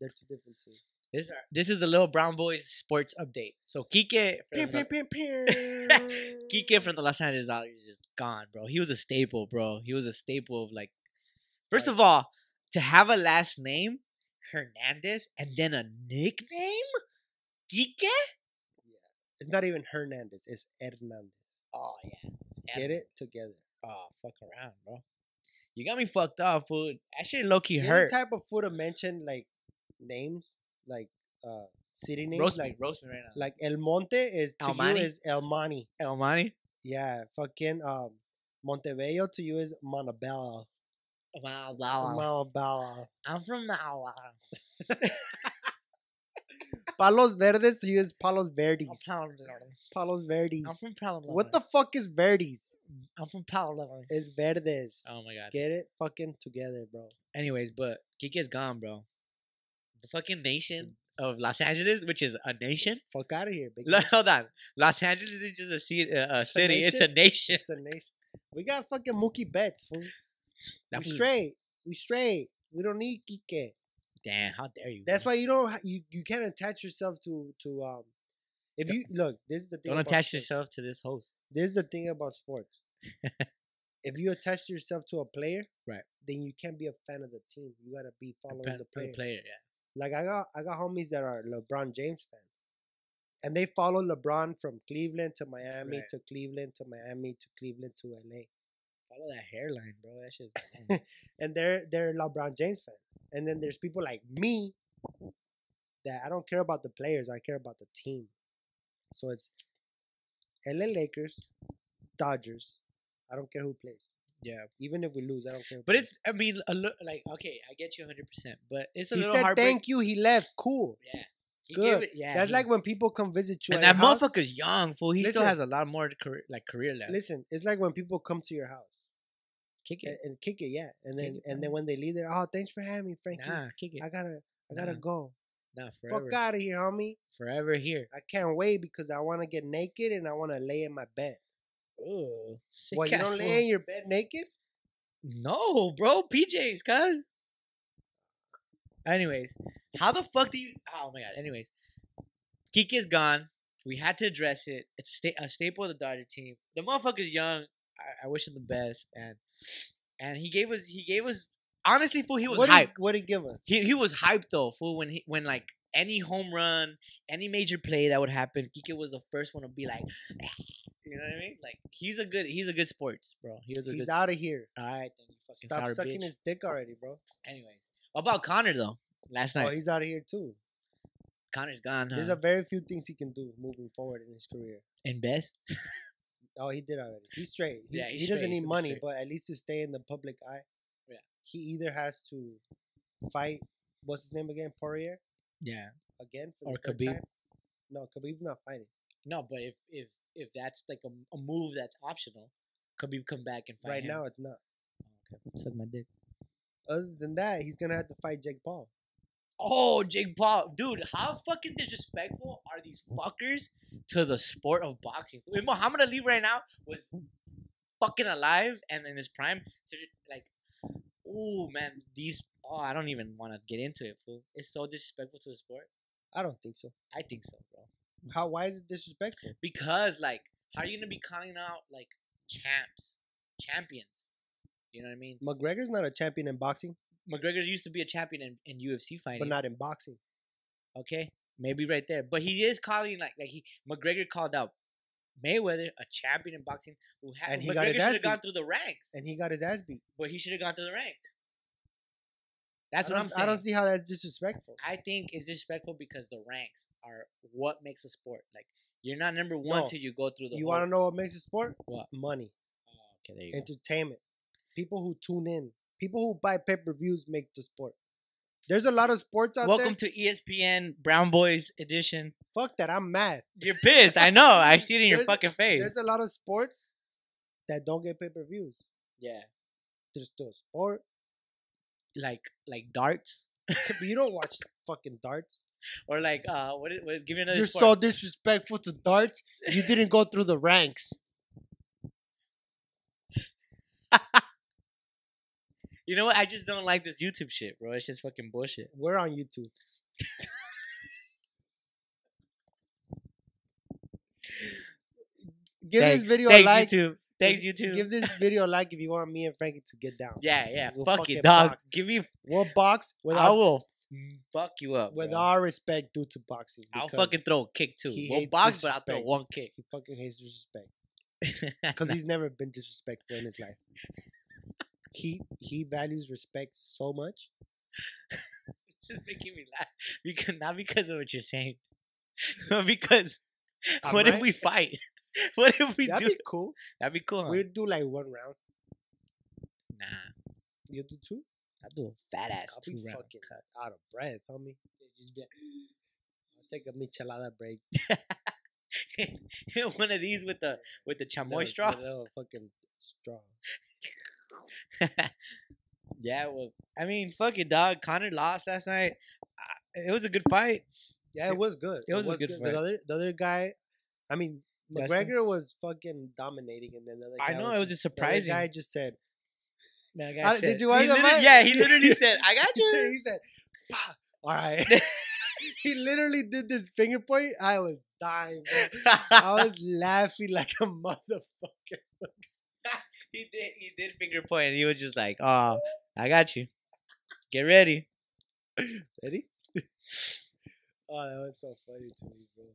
They're two different teams. This, uh, this is the little brown boys sports update. So Kike from, the, Kike from the Los Angeles Dodgers is just gone, bro. He was a staple, bro. He was a staple of like. First Right. of all, to have a last name Hernandez and then a nickname Kike. Yeah, It's not even Hernandez. It's Hernandez. Oh yeah, Get it together. Oh fuck around, bro. You got me fucked up, food. Actually, low key Any hurt. type of food to mention like names, like uh city names, Roast like me, roast me right now. like El Monte is to Almani? you is El Mani. El Mani. Yeah, fucking um Montebello to you is Montebello. Malawa. Malbala. I'm from Malawa. Palos Verdes, to you is Palos I'm Verdes. Palos Verdes. I'm from Palo What the fuck is Verdes? I'm from Palo It's Verdes. Oh my god. Get it fucking together, bro. Anyways, but Kike's gone, bro. The fucking nation of Los Angeles, which is a nation. Fuck out of here, big. Hold on, Los Angeles is just a, ci- uh, a It's a city. It's a nation. It's a nation. We got fucking Mookie Betts, fool. We fool's- straight. We straight. We don't need Kike. Damn, how dare you? That's bro. why you don't you you can't attach yourself to to um. If you look, this is the thing. Don't attach sports. yourself to this host. This is the thing about sports. if you attach yourself to a player, Right. then you can't be a fan of the team. You gotta be following the player. player, yeah. Like I got I got homies that are LeBron James fans. And they follow LeBron from Cleveland to Miami Right. to Cleveland to Miami to Cleveland to LA. Follow that hairline, bro. That shit's. And they're they're LeBron James fans. And then there's people like me that I don't care about the players, I care about the team. So it's LA Lakers, Dodgers. I don't care who plays. Yeah, Even if we lose, I don't care. but it's. I mean, a lo- like okay, I get you 100, percent but it's a he little said heartbreak. thank you, he left. Cool. Yeah, he Good. gave it. Yeah, That's he- like when people come visit you and at that your house. motherfucker's young, fool. He still Listen. has a lot more career, like career left. Listen, it's like when people come to your house kick and, it. and kick it, yeah, and Kick then it, and then when they leave there, oh, thanks for having me, Frankie. Nah, kick it. I gotta, I gotta Nah. go. Nah, forever, Fuck out of here, homie. forever here. I can't wait because I want to get naked and I want to lay in my bed. Oh, Sick What, you don't lay in your bed naked? No, bro, PJs, cuz. Anyways, how the fuck do you? Oh my god. Anyways, Kike's gone. We had to address it. It's sta- a staple of the Dodger team. The motherfucker's young. I, I wish him the best, and and he gave us he gave us honestly, fool. He was what hyped. Did, what did he give us? He he was hyped though, fool. When he when like any home run, any major play that would happen, Kike was the first one to be like, ah, you know what I mean? Like he's a good he's a good sports, bro. He was a He's out of here. All right, then you fucking Stop sour sucking bitch. his dick oh. already, bro. Anyways, what about Connor though? Last oh, night, Oh, he's out of here too. Connor's gone. There's a very few things he can do moving forward in his career. in best. Oh, he did already. He's straight. He, Yeah, he's he doesn't straight. He's need super money, straight. but at least to stay in the public eye. Yeah. He either has to fight. What's his name again? Poirier Yeah. again for Or the Khabib. time? No, Khabib's not fighting. No, but if if if that's like a, a move that's optional, Khabib come back and fight right him. now, it's not. Oh, okay. Suck my dick. Other than that, he's gonna have to fight Jake Paul. Oh, Jake Paul, dude, how fucking disrespectful are these fuckers to the sport of boxing? If Muhammad Ali right now was fucking alive and in his prime, so like, oh man, these. Oh, I don't even want to get into it, fool. It's so disrespectful to the sport. I don't think so. I think so, bro. How? Why is it disrespectful? Because like, how are you gonna be calling out like champs, champions? You know what I mean? McGregor's not a champion in boxing, McGregor used to be a champion in, in UFC fighting. but not in boxing. okay, maybe right there. But he is calling like like he McGregor called out Mayweather a champion in boxing who had And he McGregor got his should have gone through the ranks, And he got his ass beat. but he should have gone through the ranks. That's what I'm saying. I don't see how that's disrespectful. I think it's disrespectful because the ranks are what makes a sport. Like you're not number one No. till you go through the. You whole- want to know what makes a sport? What? Money, Oh, okay, there you go. entertainment. People who tune in, people who buy pay per views make the sport. There's a lot of sports out there. Welcome to ESPN Brown Boys edition. Fuck that, I'm mad. You're pissed. I know. I see it in your There's- fucking face. There's a lot of sports that don't get pay per views. yeah, There's still a sport, like like darts but you don't watch fucking darts. or like uh, what? Is, what give me another. You're sport. so disrespectful to darts. You didn't go through the ranks. You know what? I just don't like this YouTube shit, bro. It's just fucking bullshit. We're on YouTube. Give Thanks. this video Thanks, a like. YouTube. Thanks, Give- YouTube. Give this video a like if you want me and Frankie to get down. yeah, yeah. We'll fuck it, dog. box. Give me. We'll box with I our, will fuck you up. with bro. our respect due to boxing. I'll fucking throw a kick too. he We'll hates box, but I'll throw one kick. He fucking hates disrespect because he's never been disrespectful in his life. He he values respect so much. This is making me laugh because not because of what you're saying, because I'm what if we fight? What if we That'd do? be cool. That'd be cool. Huh? We'd do like one round. nah, You do two? I do a fat ass I'll two be round fucking cut. out of breath, homie. Just be I'll take a michelada break. One of these with the with the chamoy Little- straw. Little fucking straw. yeah, well, I mean, fuck it, dog. Connor lost last night. It was a good fight. Yeah, it was good. it was a good fight. The other, the other guy, I mean, McGregor was fucking dominating, and then the other I guy know it was just the other guy just said, That I- guy did said- you watch he the literally- fight? Yeah, he literally said, "I got he said, you." he said, "Pah." all right. he literally did this finger point. I was dying. Bro. I was laughing like a motherfucker. he did. He did finger point. And he was just like, "Oh, I got you. Get ready." Ready? oh, that was so funny to me, bro.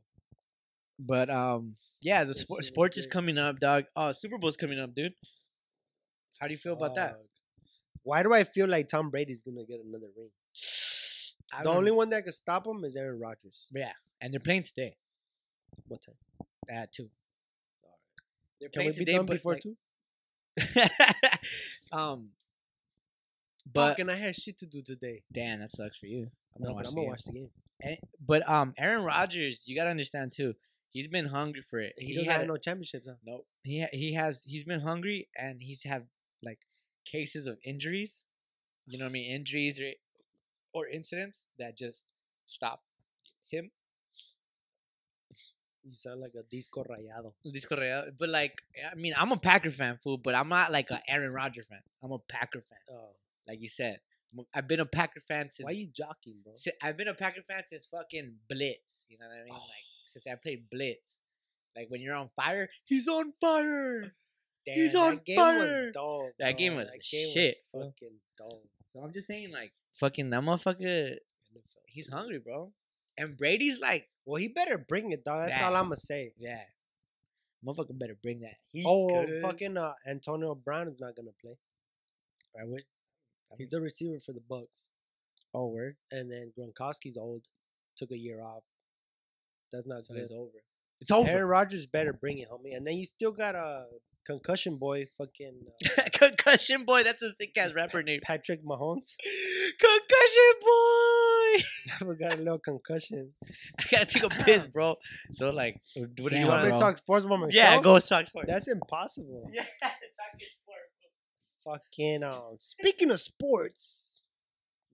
But um, yeah, the That spor- shit was sports is coming up, dog. Oh, Super Bowl's coming up, dude. How do you feel about that? Why do I feel like Tom Brady's gonna get another ring? I The don't only one that can stop him is Aaron Rodgers. yeah, and they're playing today What time? at two. They're Can we be done but before like- two? um, But and I had shit to do today. damn, that sucks for you. I'm No, gonna but watch I'm the gonna game. watch the game. And- but um, Aaron Rodgers, you gotta understand too. He's been hungry for it. He, doesn't had have no championships. Huh? Nope. He ha- he has he's been hungry and he's had like cases of injuries. You know what I mean? Injuries or or incidents that just stop him. You sound like a disco rayado. Disco rayado, But like I mean, I'm a Packer fan, fool, but I'm not like a Aaron Rodgers fan. I'm a Packer fan, Oh, like you said. I've been a Packer fan since. why are you jockeying, bro? I've been a Packer fan since fucking Blitz. You know what I mean? Oh. Like since I played Blitz. Like when you're on fire, he's on fire. He's Damn, on that game fire. was dope. That game was that game shit, Was fucking dope. So I'm just saying, like, fucking that motherfucker, he's hungry, bro. And Brady's like, Well, he better bring it, dog. That's Yeah. all I'm gonna say. yeah, motherfucker better bring that. Heat. Oh, cuz. fucking uh, Antonio Brown is not gonna play. I would. He's the receiver for the Bucs, oh word. and then Gronkowski's old, took a year off. That's not So good. it's over. It's over. Aaron Rodgers better bring it, homie. And then you still got a concussion boy, fucking uh, Concussion boy. That's a sick ass rapper name. Patrick Mahomes. Concussion boy. we got a little concussion. I gotta take a piss, bro. So like, what do you want gonna talk sports by myself. Yeah, go talk sports. That's impossible. Yeah, talk your sport. Fucking um. Speaking of sports,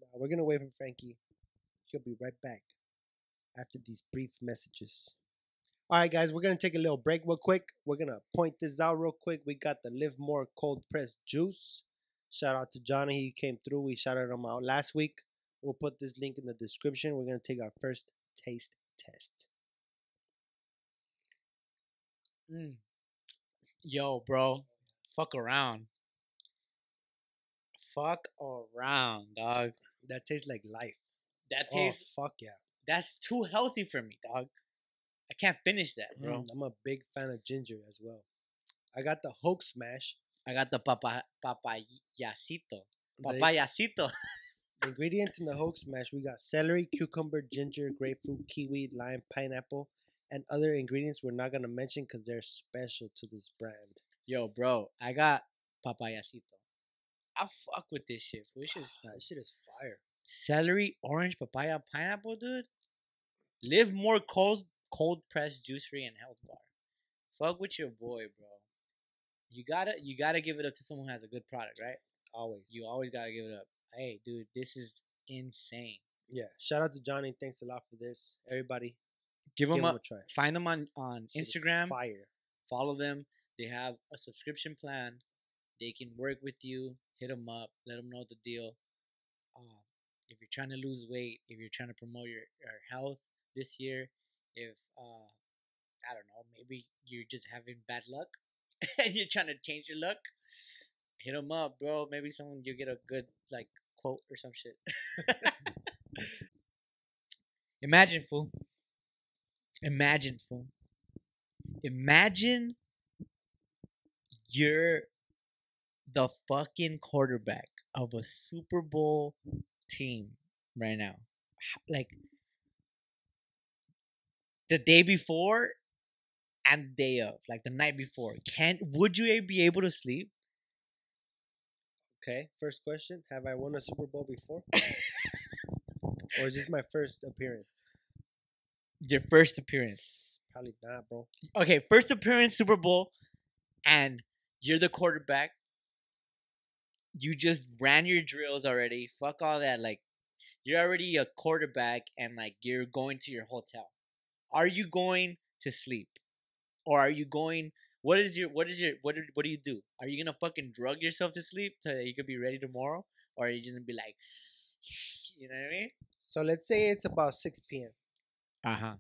nah, we're gonna wait for Frankie. He'll be right back after these brief messages. All right, guys, we're gonna take a little break real quick. We're gonna point this out real quick. We got the Live More cold pressed juice. Shout out to Johnny. He came through. We shouted him out last week. We'll put this link in the description. We're gonna take our first taste test. Mm. Yo, bro, fuck around. Fuck around, dog. That tastes like life. That Oh, tastes. fuck yeah, That's too healthy for me, dog. I can't finish that, bro. Mm, I'm a big fan of ginger as well. I got the Hulk Smash. I got the papa papayacito. Papayacito. The ingredients in the Hulk Smash we got celery, cucumber, ginger, grapefruit, kiwi, lime, pineapple, and other ingredients we're not gonna mention because they're special to this brand. Yo, bro, I got papayacito. I fuck with this shit. This shit is fire. celery, orange, papaya, pineapple, dude. Live more cold, cold pressed juice free and health bar. Fuck with your boy, bro. You gotta, you gotta give it up to someone who has a good product, right? Always. You always gotta give it up. Hey, dude, this is insane. Yeah. Shout out to Johnny. Thanks a lot for this. Everybody, Give give them a, a try. find them on on Instagram. Fire. follow them. They have a subscription plan. They can work with you. Hit them up. Let them know the deal. Uh, if you're trying to lose weight, if you're trying to promote your, your health this year, if uh, I don't know, maybe you're just having bad luck and you're trying to change your luck, hit them up, bro. Maybe someone you get a good like quote or some shit. Imagine, fool. Imagine, fool. Imagine you're the fucking quarterback of a Super Bowl team right now. Like the day before and the day of, like the night before. Can would you be able to sleep? Okay. First question: Have I won a Super Bowl before, or is this my first appearance? Your first appearance. Probably not, bro. Okay, first appearance Super Bowl, and you're the quarterback. You just ran your drills already. Fuck all that. Like, you're already a quarterback, and like you're going to your hotel. Are you going to sleep, or are you going? What is your what is your what do, what do you do? Are you gonna fucking drug yourself to sleep so that you could be ready tomorrow, or are you just gonna be like, you know what I mean? So let's say it's about six p.m. Uh huh.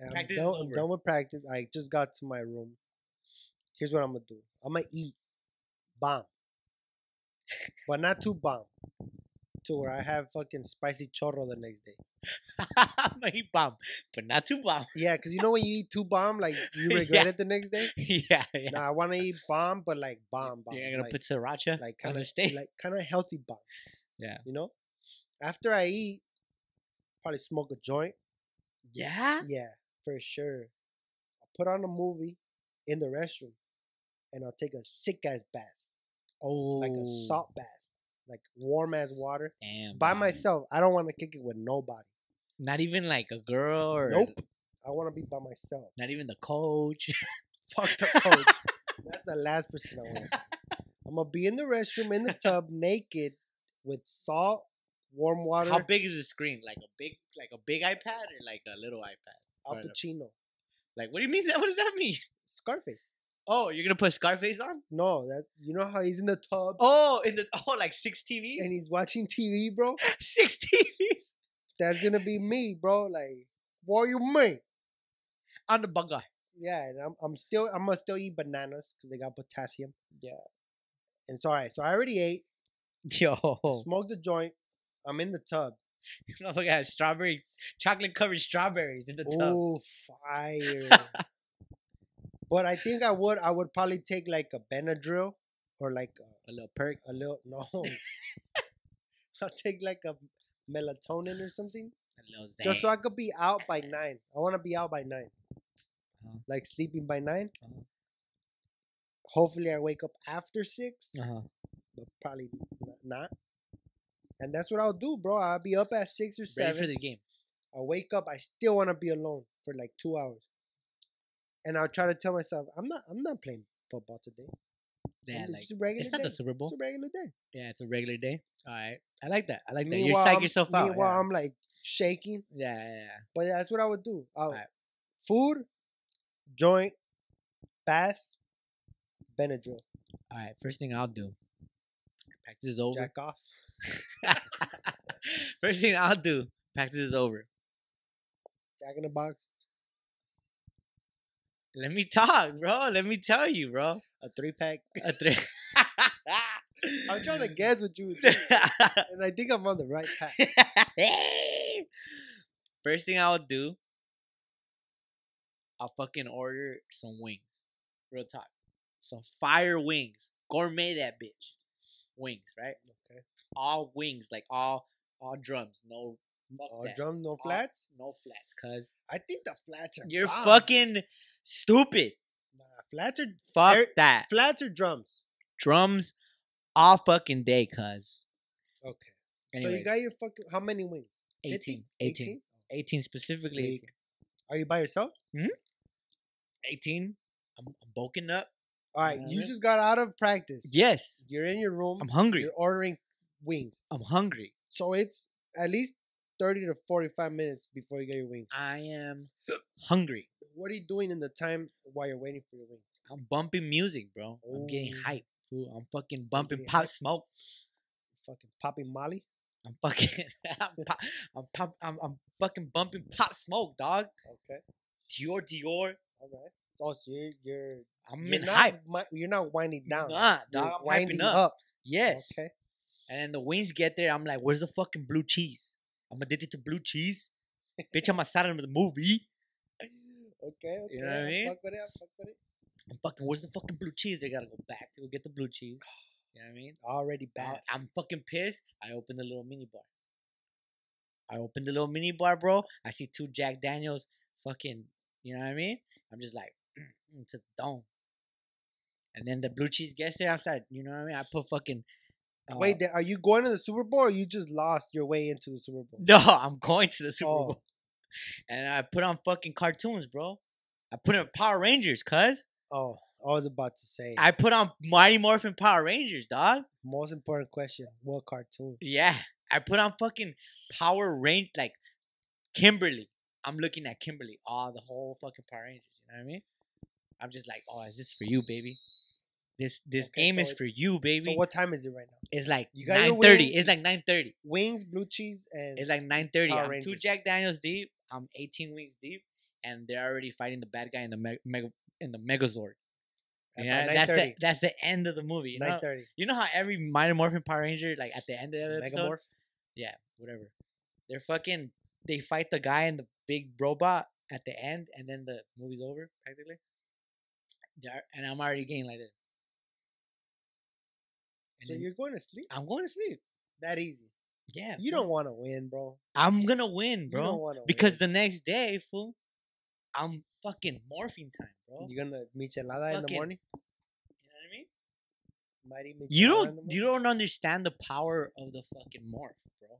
and I'm Practice done, I'm done with practice. I just got to my room. Here's what I'm gonna do. I'm gonna eat bomb, but not too bomb, to where I mm-hmm. have fucking spicy chorro the next day. I'm gonna eat bomb, but not too bomb. Yeah, cause you know when you eat too bomb, like you regret it the next day. yeah, yeah. Nah, I want to eat bomb, but like bomb, bomb. You're gonna like, put sriracha like kind of like kind of healthy bomb. Yeah. You know, after I eat, probably smoke a joint. yeah. Yeah, for sure. I'll put on a movie in the restroom, and I'll take a sick ass bath, Oh, like a oh. salt bath, like warm as water Damn. by dog. myself. I don't want to kick it with nobody. Not even like a girl or Nope. I want to be by myself. Not even the coach. Fuck the coach. That's the last person I want to see. I'm gonna be in the restroom in the tub naked with salt, warm water, How big is the screen? Like a big, like a big iPad or like a little iPad? Al Pacino, Like, what do you mean? That what does that mean? Scarface. Oh, you're gonna put Scarface on? No, that you know how he's in the tub Oh, in the oh, like six TVs, and he's watching TV, bro. six TVs That's gonna be me, bro. Like, what you mean? I'm the bugger. Yeah, and I'm I'm still I'm gonna still eat bananas because they got potassium. Yeah, and it's all right. So I already ate, Yo, smoked the joint. I'm in the tub. this motherfucker has strawberry, chocolate covered strawberries in the tub. Oh, fire! but I think I would I would probably take like a Benadryl or like a, A little perk. a little no. I'll take like a melatonin or something, just so I could be out by nine. I want to be out by 9 Uh-huh. like sleeping by 9 Uh-huh. Hopefully, I wake up after six, Uh-huh. but probably not. And that's what I'll do, bro. I'll be up at six or Ready seven. for the game. I wake up. I still want to be alone for like two hours, and I'll try to tell myself, I'm not. I'm not playing football today. Yeah, it's like just a regular it's not day. the Super Bowl. It's a regular day. Yeah, it's a regular day. All right, I like that. I like that. You psych I'm- yourself out. Meanwhile, Yeah. I'm like shaking, yeah, yeah, yeah. but that's what I would do. I'll, Alright. Food, joint, bath, Benadryl, All right, first thing I'll do. Practice is over. jack off. first thing I'll do. Practice is over. Jack in the box, Let me talk, bro. Let me tell you, bro. a three pack. A three. I'm trying to guess what you would do, and I think I'm on the right path. First thing I would do, I'll fucking order some wings. Real talk. Some fire wings. Gourmet that bitch. Wings, right? Okay. All wings, like all all drums. No All that. drum, no All- flats. no flats, cuz. I think the flats are. You're bomb. fucking stupid. Nah, flats are Fuck Eric- that. flats or drums. Drums all fucking day, cuz. Okay. So you got your fucking how many wings? 18. 50? 18. 18 specifically. Weak. Are you by yourself? Hmm. 18. I'm, I'm bulking up. All right, Yeah, you just got out of practice. Yes. You're in your room. I'm hungry. You're ordering wings. I'm hungry. So it's at least 30 to 45 minutes before you get your wings. I am hungry. What are you doing in the time while you're waiting for your wings? I'm bumping music, bro. I'm getting oh. hype. Fool. I'm fucking bumping pop hype? smoke. Fucking popping Molly. I'm fucking I'm, pop, I'm pop I'm, I'm fucking bumping pop smoke, dog. Okay. Dior Dior. All right. So, so you're you're I'm you're in not, hype. You're not winding down. Nah, You're dog. I'm winding hyping up. Yes. Okay. And then the wings get there. I'm like, where's the fucking blue cheese? I'm addicted to blue cheese. Bitch, I'm outside of the movie. Okay. Okay. You know what I mean? Fuck with it. Fuck with it. I'm fucking, where's the fucking blue cheese? They gotta go back to go get the blue cheese. You know what I mean? Already bad. I'm fucking pissed. I opened the little mini bar. I opened the little mini bar, bro. I see two Jack Daniels fucking, you know what I mean? I'm just like, mm, to the dome. And then the blue cheese gets there. Started, you know what I mean? I put fucking Uh, Wait, then are you going to the Super Bowl or you just lost your way into the Super Bowl? No, I'm going to the Super Oh. Bowl. And I put on fucking cartoons, bro. I put on Power Rangers, cuz. Oh, I was about to say. I put on Mighty Morphin Power Rangers, dog. Most important question: What cartoon? Yeah. I put on fucking Power Range like Kimberly. I'm looking at Kimberly. Oh, the whole fucking Power Rangers. You know what I mean? I'm just like, oh, is this for you, baby? This this Okay, game so is for you, baby. So what time is it right now? it's like You got nine thirty. It's like nine thirty. Wings, blue cheese, and It's like nine thirty. Power I'm two Jack Daniels deep. I'm 18 weeks deep, and they're already fighting the bad guy in the me- mega in the Megazord. Yeah, that's the that's the end of the movie. You know, Nine thirty. you know how every Mighty Morphin Power Ranger, like at the end of the episode, Megamorph. yeah, whatever. They're fucking. They fight the guy in the big robot at the end, and then the movie's over practically. They're- And I'm already getting like this. And So then you're going to sleep? I'm going to sleep. That easy? Yeah, You fool. don't want to win, bro. I'm gonna win, You bro. Because win. the next day, fool, I'm fucking Morphin time, bro. You you're gonna michelada in the Fucking- morning. know what I mean? You don't you don't understand the power of the fucking morph, bro.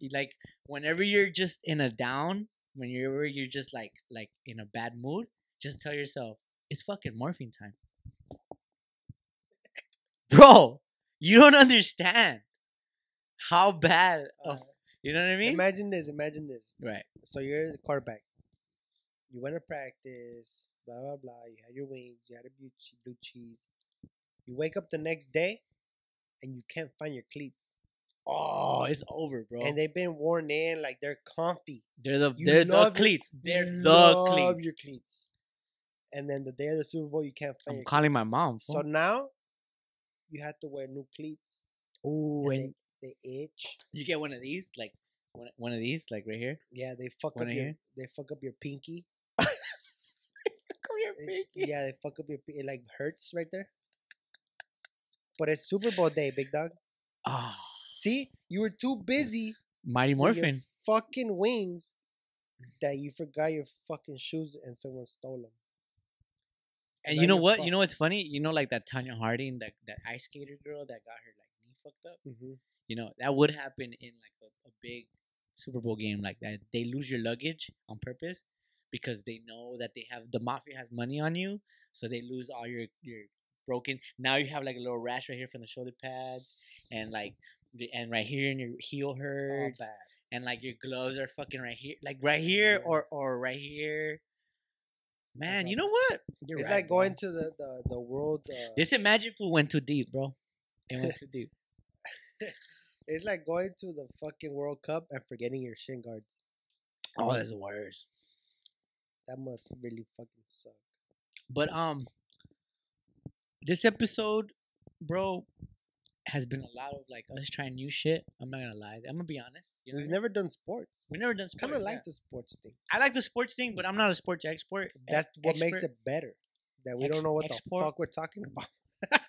You like whenever you're just in a down, whenever you're just like like in a bad mood, just tell yourself it's fucking Morphin time, bro. You don't understand how bad of Uh, you know what I mean? imagine this. Imagine this. right. So you're the quarterback. You went to practice. Blah blah blah. You had your wings. You had a blue cheese. You wake up the next day, and you can't find your cleats. Oh, it's over, bro. And they've been worn in, like they're comfy. they're the you they're the cleats. They're the love cleats. your cleats. And then the day of the Super Bowl, you can't find. I'm calling cleats. my mom. So now, you have to wear new cleats. oh, and and they, they itch. you get one of these, like one, one of these, like right here. Yeah, they fuck Wanna up your. hear? They fuck up your pinky. Come here, It- yeah, they fuck up your. It like hurts right there. But it's Super Bowl day, big dog. Oh, See, you were too busy Mighty Morphin. fucking wings that you forgot your fucking shoes and someone stole them. And you know what? You know what's funny? You know, like that Tonya Harding, that that ice skater girl that got her like knee fucked up. Mm-hmm. You know that would happen in like a, a big Super Bowl game like that. They lose your luggage on purpose because they know that they have the mafia has money on you, so they lose all your your broken. Now you have like a little rash right here from the shoulder pads, and like the- and right here in your heel hurts, and like your gloves are fucking right here, like right here Yeah. or or right here. Man, you know what? You're It's right, like bro. going to the the, the world. Uh, This Imagine Foo went too deep, bro. It went too deep. it's like going to the fucking World Cup and forgetting your shin guards. Oh, that's worse. That must really fucking suck. But um, this episode, bro, has been a lot of like us trying new shit. I'm not gonna lie. I'm gonna be honest. You know We've what I mean? never done sports. we never done sports. Kind of like yeah. the sports thing. I like the sports thing, but I'm not a sports expert. That's what makes it better. That we Ex- don't know what export. the fuck we're talking about.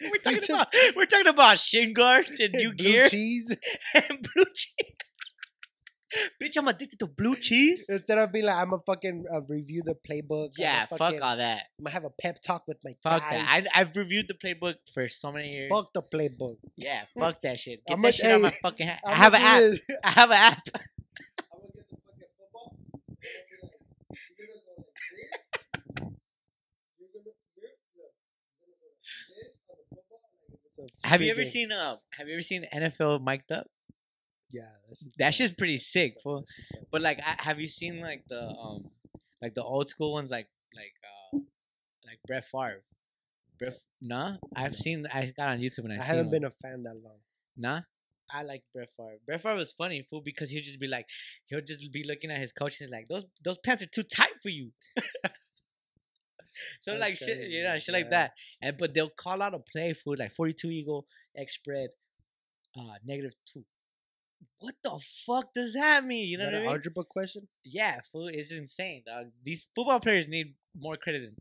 We're talking just- about we're talking about shin guards and new Blue gear cheese. and blue cheese. Bitch, I'm addicted to blue cheese. Instead of being like, I'm gonna fucking uh, review the playbook. Yeah, fucking- fuck all that. I'm gonna have a pep talk with my Fuck guys. that. I, I've reviewed the playbook for so many years. Fuck the playbook. Yeah, fuck that shit. Get I'ma- that shit on my fucking hat. I have an app. I have an app. I'm gonna get the fucking football. I'm gonna be like, you're gonna go like this. You're gonna, you're, look, you're gonna go like this on the football. Like if it's a Have you ever seen um? Have you ever seen NFL mic'd up? Yeah, that shit's That shit's pretty sick, fool. But like, I, have you seen like the um, like the old school ones, like like uh, like Brett Favre? Brett, nah. I've seen. I got on YouTube and I, I haven't one. been a fan that long. Nah. I like Brett Favre. Brett Favre was funny, fool, because he'll just be like, he'll just be looking at his coach and he's like, those those pants are too tight for you. so That's like shit, you know, crazy, shit like that. And but they'll call out a play fool like forty two eagle X spread, uh, negative two. What the fuck does that mean? You Is know what I mean? algebra question? Yeah, fool, it's insane, dog. These football players need more credit. Than,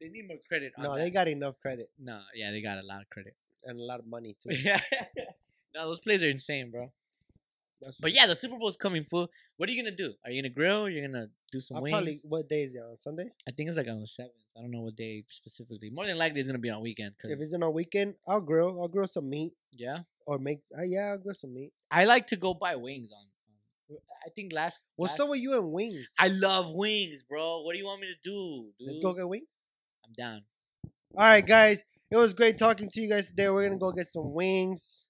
they need more credit. No, that. they got enough credit no, yeah, they got a lot of credit. and a lot of money too. Yeah. no, those plays are insane, bro. That's But yeah, the Super Bowl's coming, fool. What are you gonna do? Are you gonna grill? You're gonna do some I'll wings? probably. What day is it on Sunday? I think it's like on the seventh. I don't know what day specifically. More than likely, it's gonna be on weekend. Cause If it's on a weekend, I'll grill. I'll grill some meat yeah, or make. Uh, yeah, I'll grill some meat. I like to go buy wings on. I think last. What's last, up with you and wings? I love wings, bro. What do you want me to do, dude? Let's go get wings. I'm down. All right, guys. It was great talking to you guys today. We're gonna go get some wings.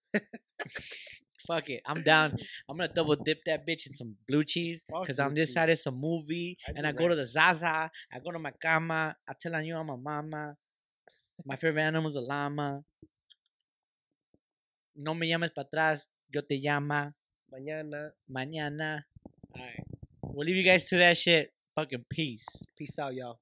Fuck it, I'm down. I'm gonna double dip that bitch in some blue cheese. Cause blue on this cheese. side it's a movie, I and I go to the Zaza. I go to my cama. I tell on you I'm a mama. My favorite animal is a llama. No me llames para atrás. Yo te llama. Mañana. Mañana. All right. We'll leave you guys to that shit. Fucking peace. Peace out, y'all.